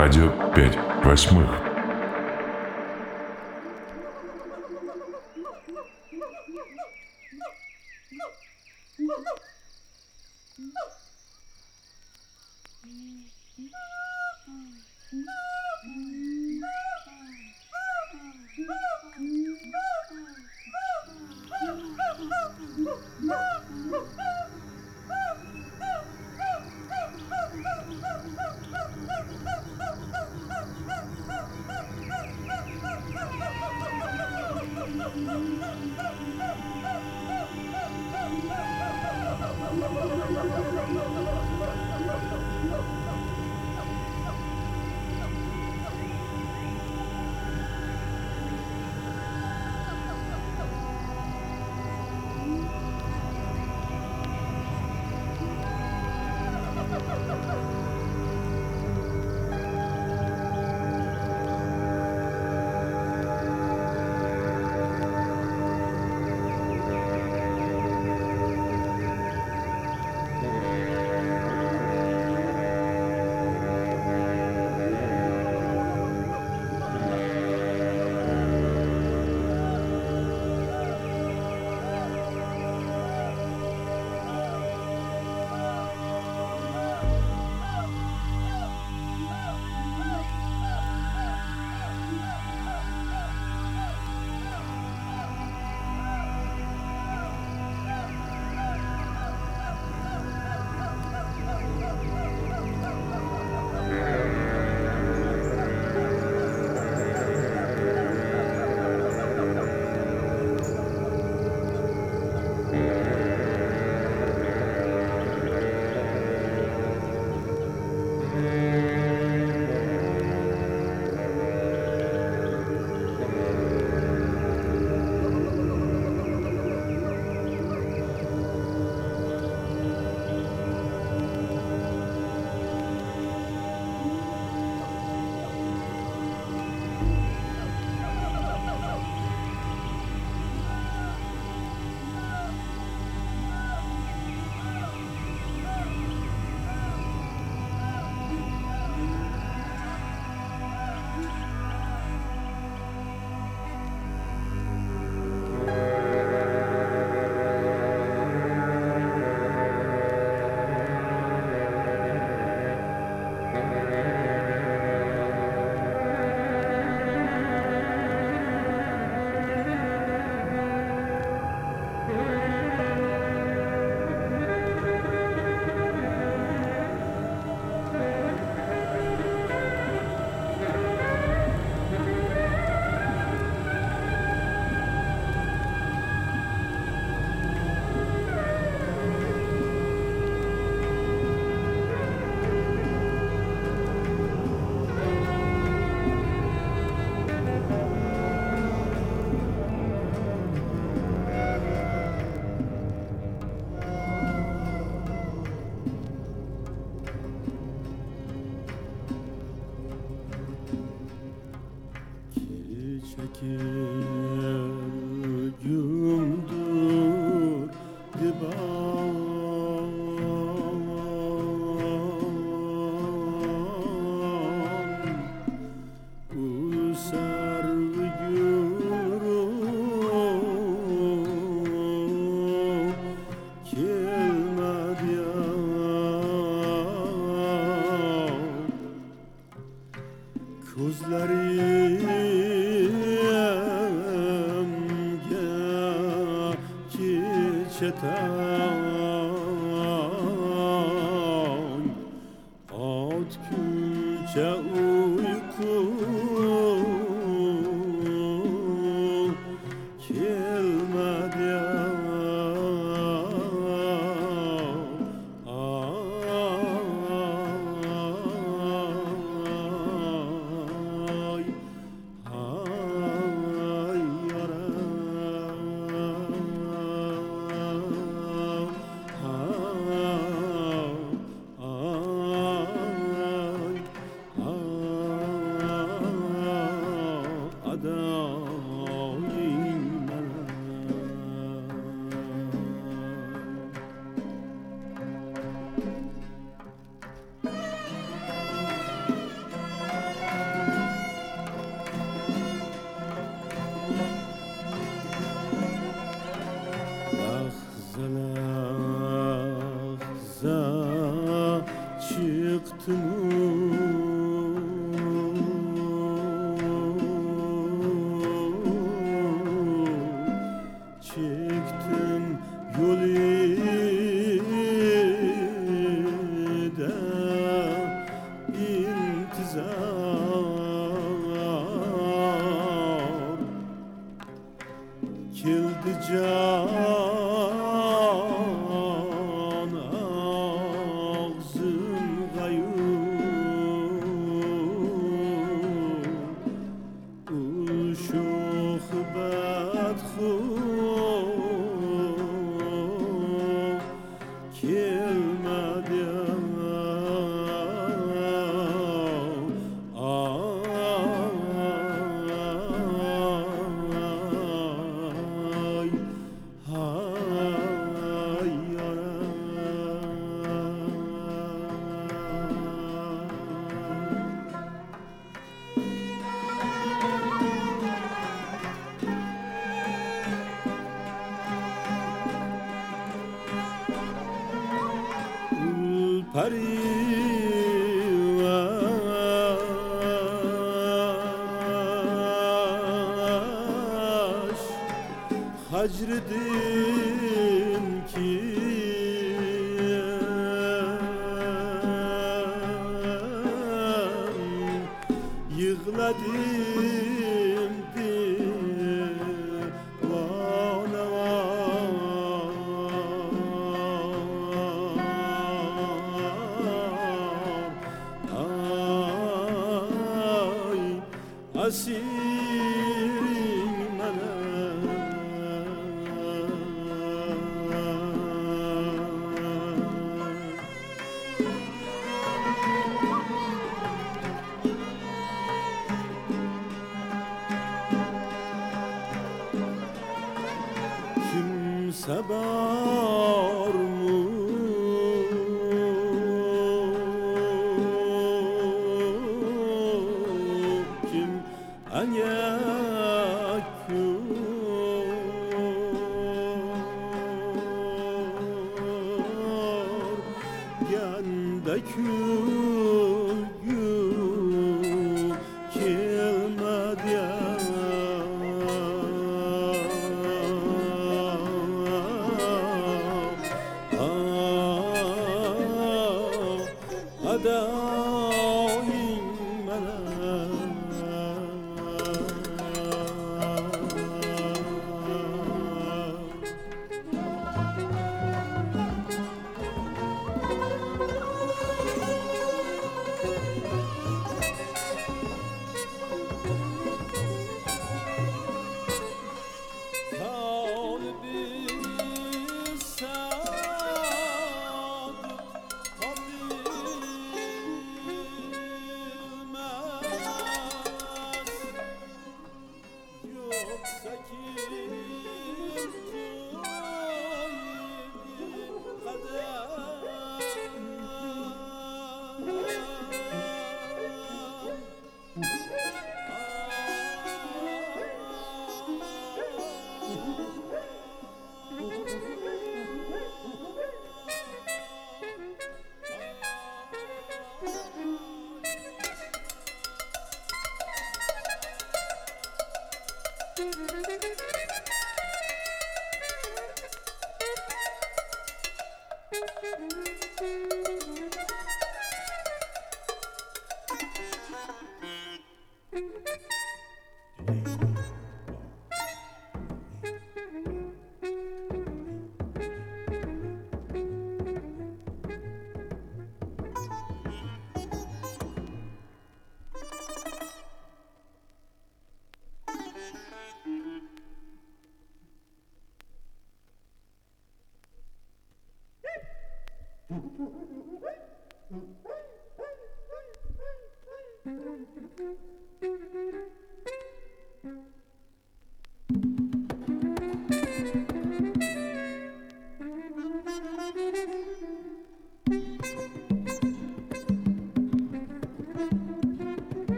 Радио 5 восьмых.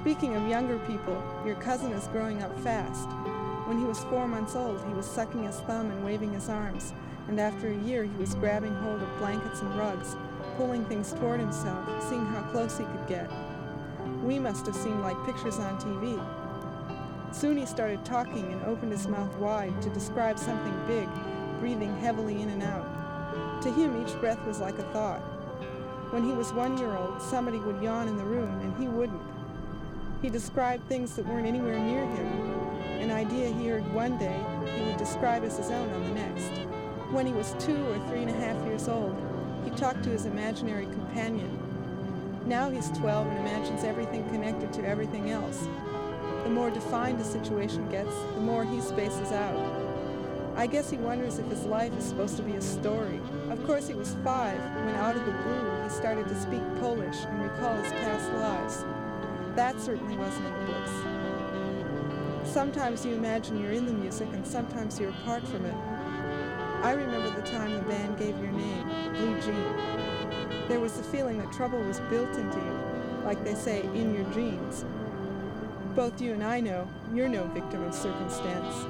Speaking of younger people, your cousin is growing up fast. When he was four months old, he was sucking his thumb and waving his arms, and after a year, he was grabbing hold of blankets and rugs, pulling things toward himself, seeing how close he could get. We must have seemed like pictures on TV. Soon he started talking and opened his mouth wide to describe something big, breathing heavily in and out. To him, each breath was like a thought. When he was one year old, somebody would yawn in the room, and he wouldn't. He described things that weren't anywhere near him. An idea he heard one day, he would describe as his own on the next. When he was two or three and a half years old, he talked to his imaginary companion. Now he's 12 and imagines everything connected to everything else. The more defined a situation gets, the more he spaces out. I guess he wonders if his life is supposed to be a story. Of course, he was five when, out of the blue, he started to speak Polish and recall his past lives. That certainly wasn't in the books. Sometimes you imagine you're in the music and sometimes you're apart from it. I remember the time the band gave your name, Blue Jean. There was the feeling that trouble was built into you, like they say, in your genes. Both you and I know you're no victim of circumstance.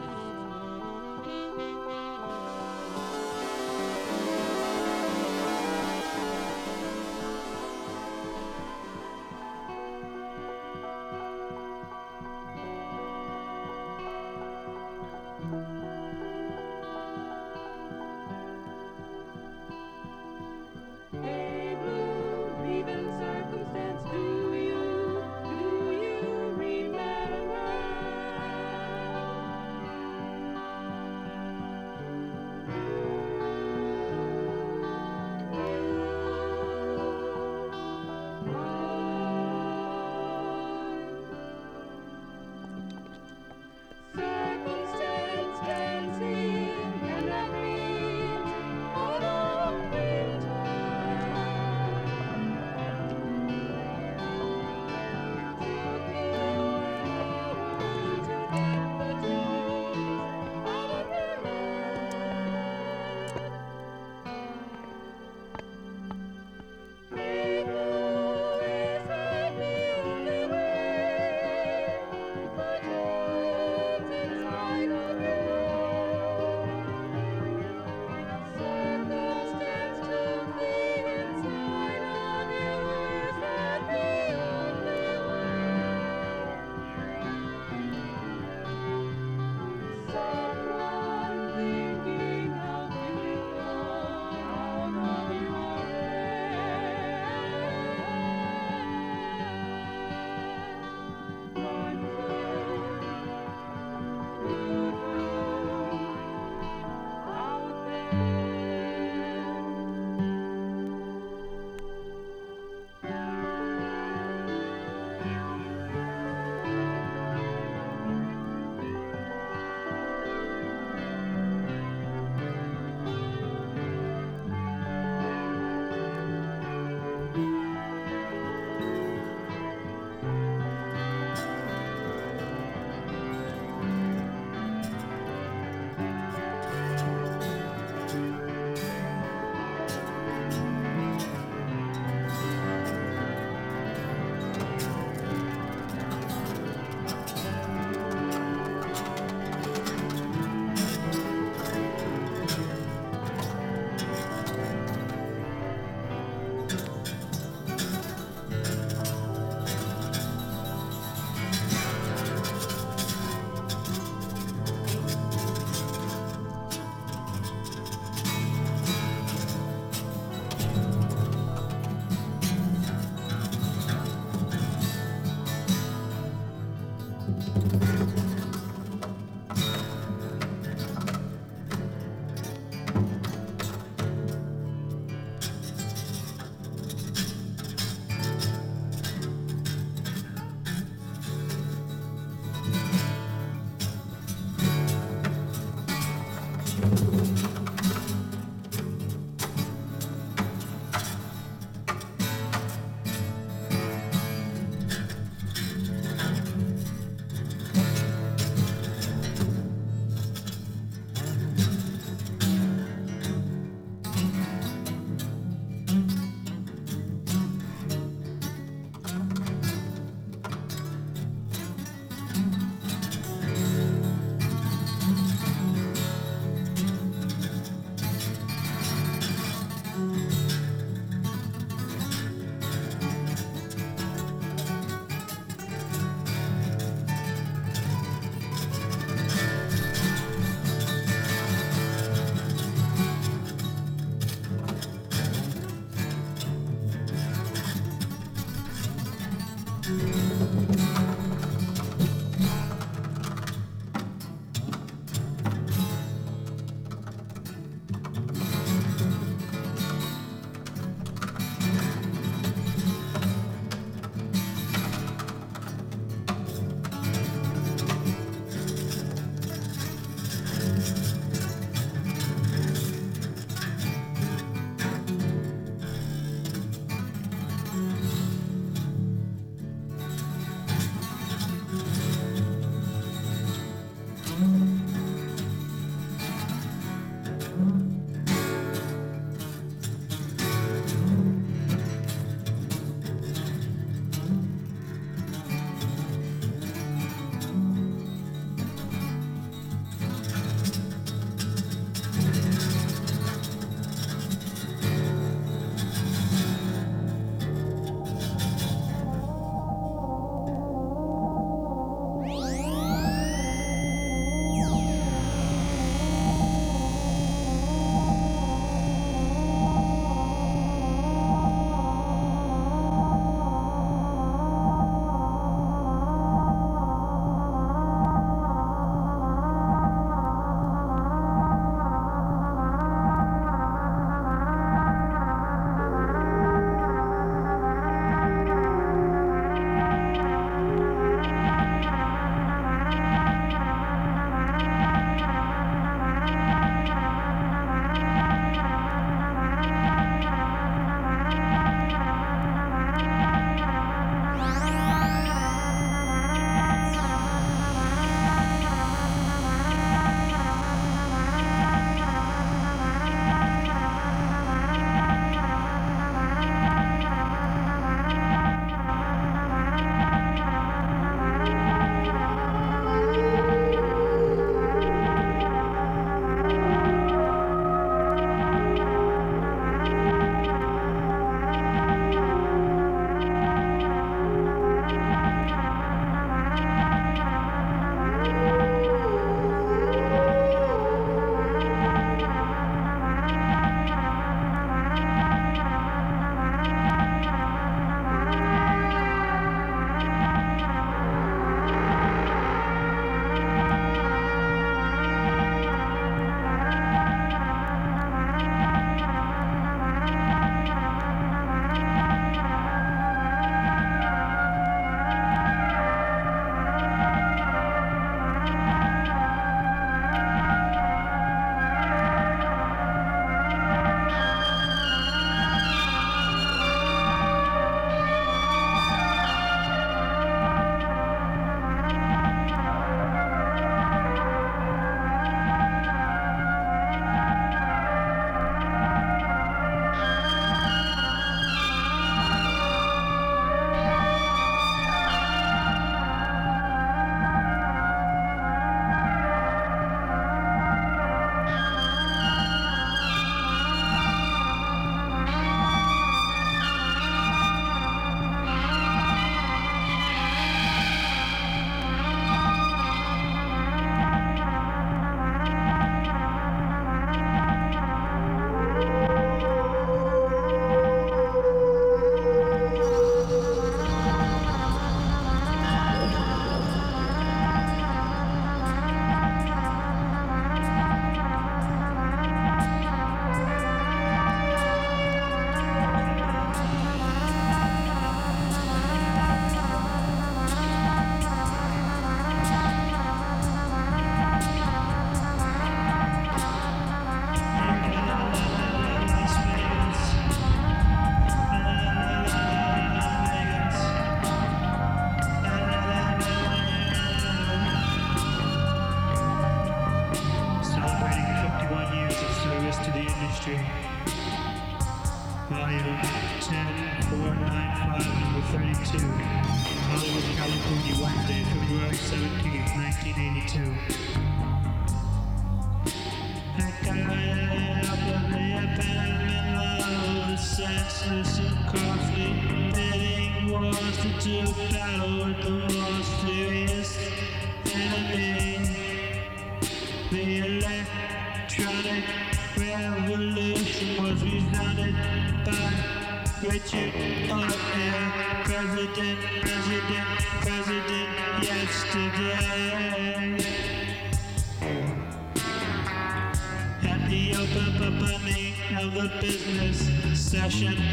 Session,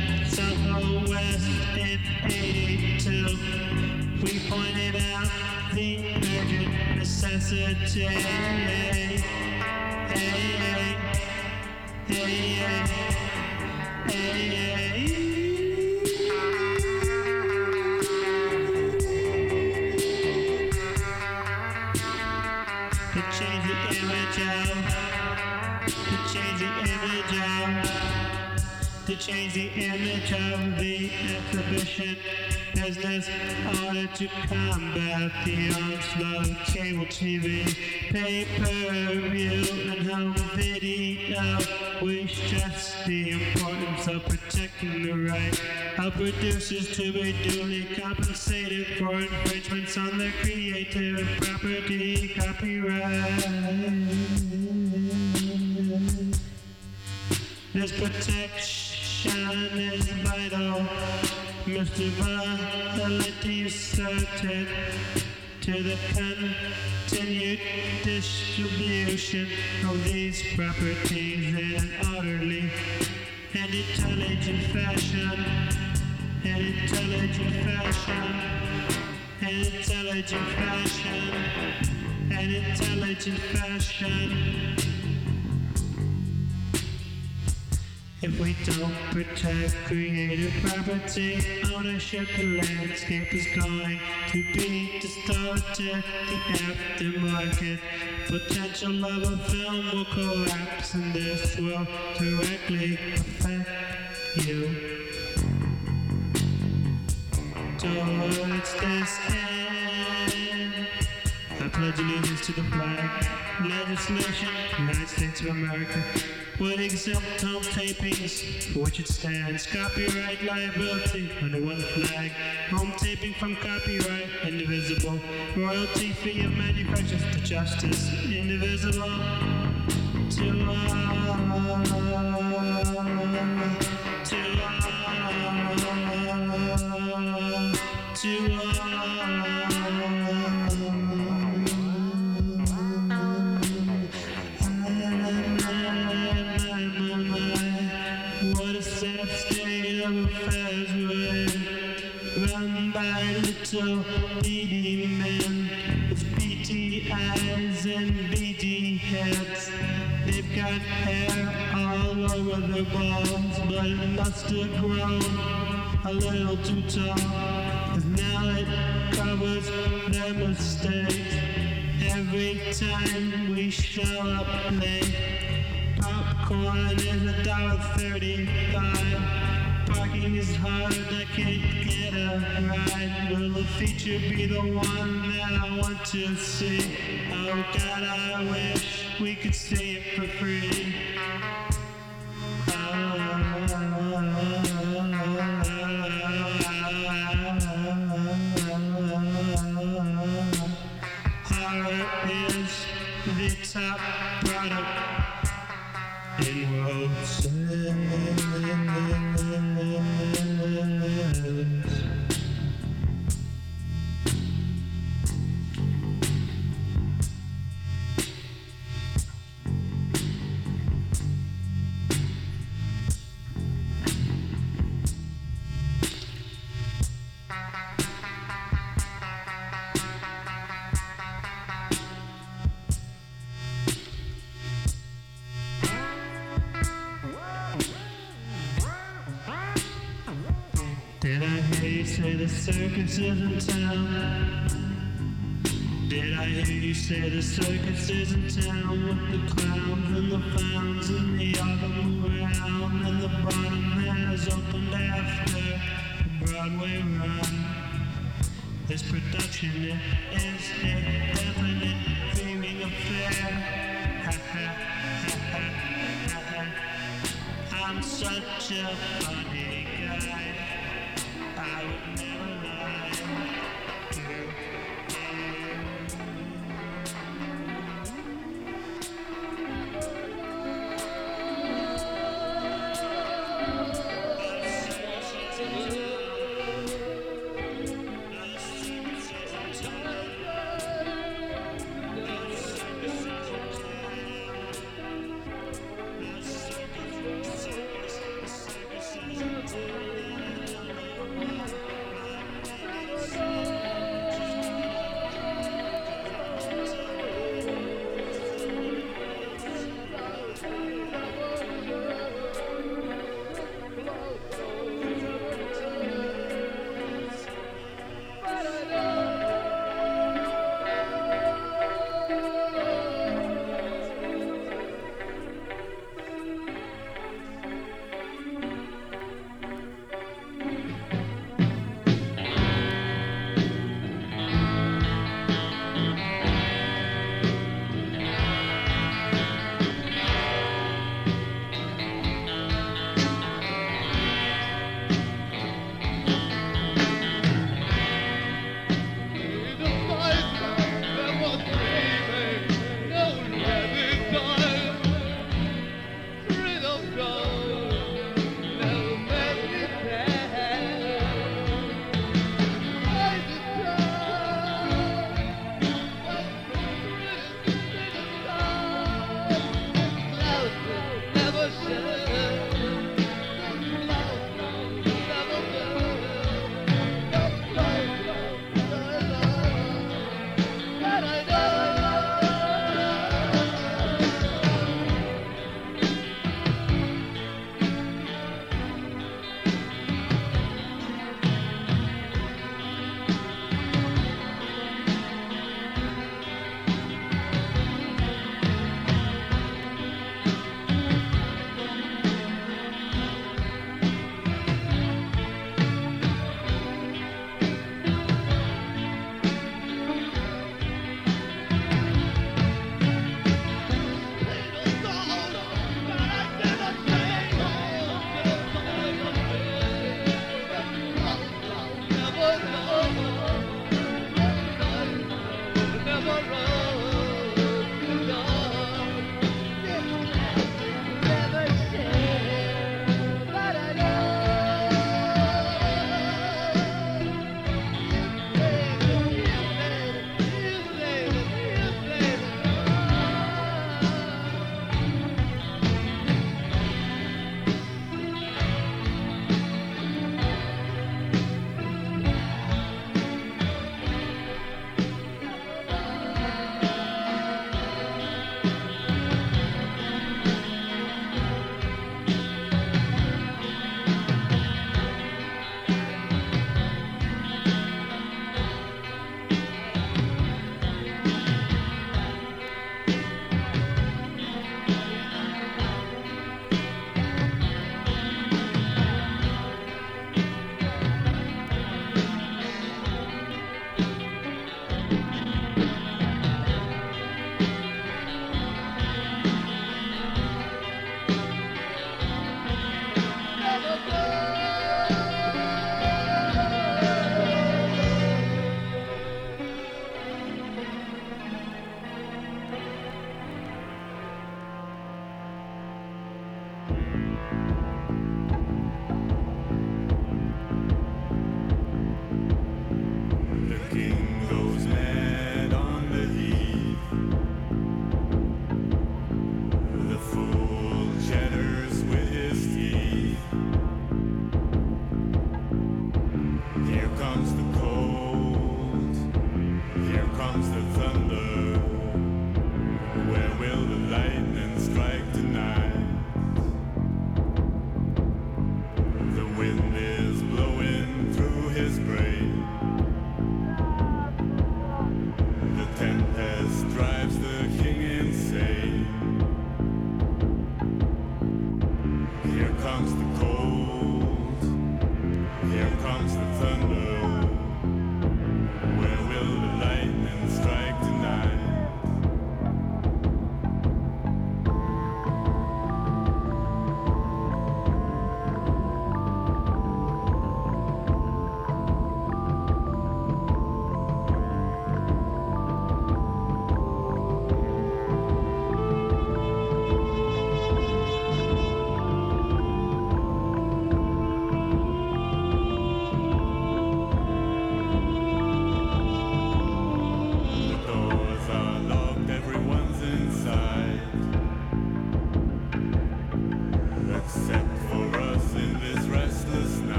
We stress the importance of protecting the right of producers to be duly compensated for infringements on their creative property copyright. This protection is vital. Mr. Volatility asserted to the continued distribution of these properties in an orderly and intelligent fashion. An intelligent fashion. An intelligent fashion. An intelligent fashion. If we don't protect creative property ownership, the landscape is going to be distorted. The aftermarket potential of a film will collapse, and this will directly affect you. Towards this end, I pledge allegiance to the flag. Legislation, United States of America, would exempt home tapings for which it stands. Copyright liability under one flag. Home taping from copyright, indivisible. Royalty fee of manufacturers to justice, indivisible. To all. To. To but it must a little too tall. 'Cause now it covers their mistakes. Every time we show up late, popcorn is a dollar thirty-five. Parking is hard, I can't get a ride. Will the feature be the one that I want to see? Oh God, I wish we could see it for free. Circus is in town? Did I hear you say the circus is in town with the clowns and the clowns and the other around and the bottom has opened after Broadway run? This production is a definite dreaming affair. I'm such a funny guy. I would never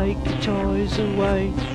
take the toys away.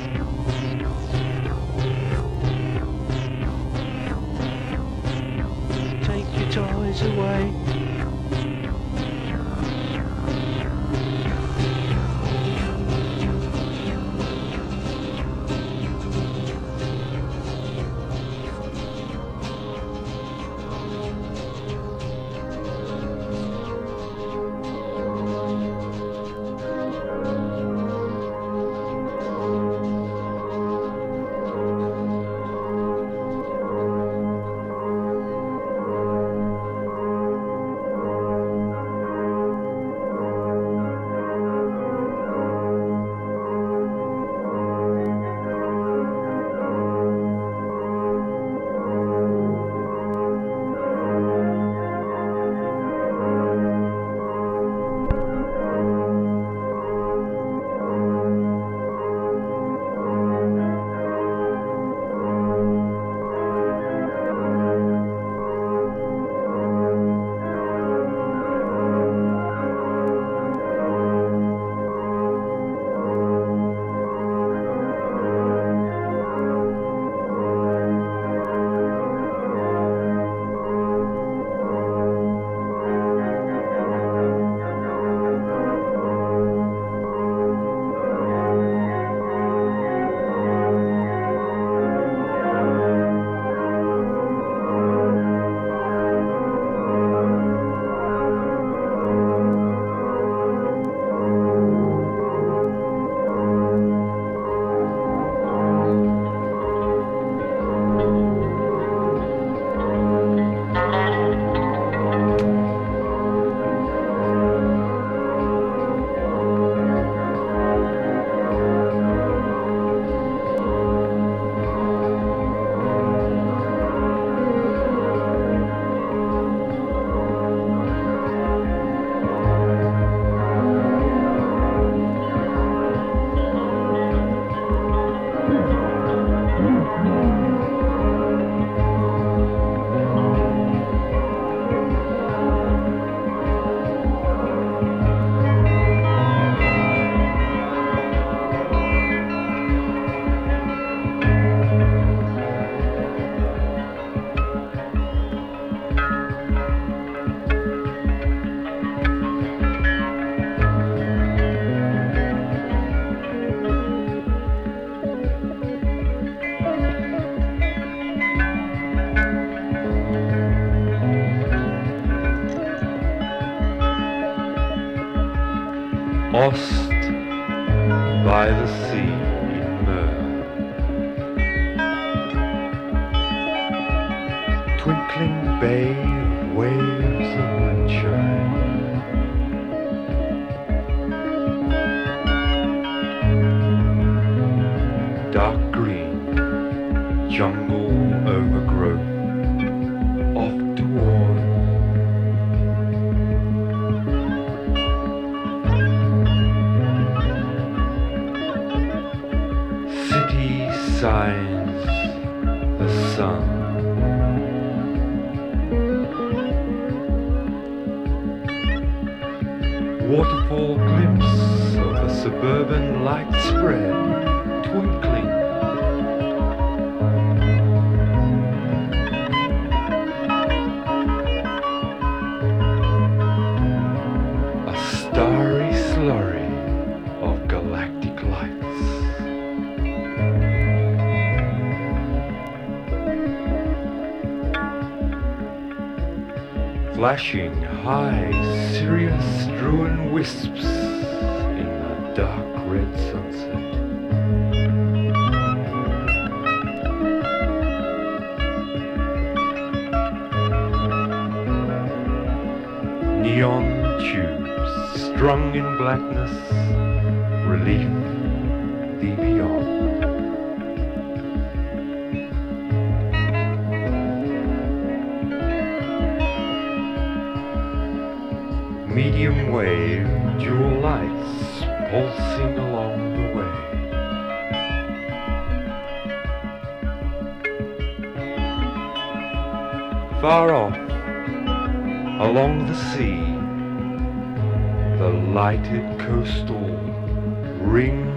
Flashing high cirrus strewn wisps in the dark red sunset. Neon tubes strung in blackness, relief pulsing along the way. Far off, along the sea, the lighted coastal ring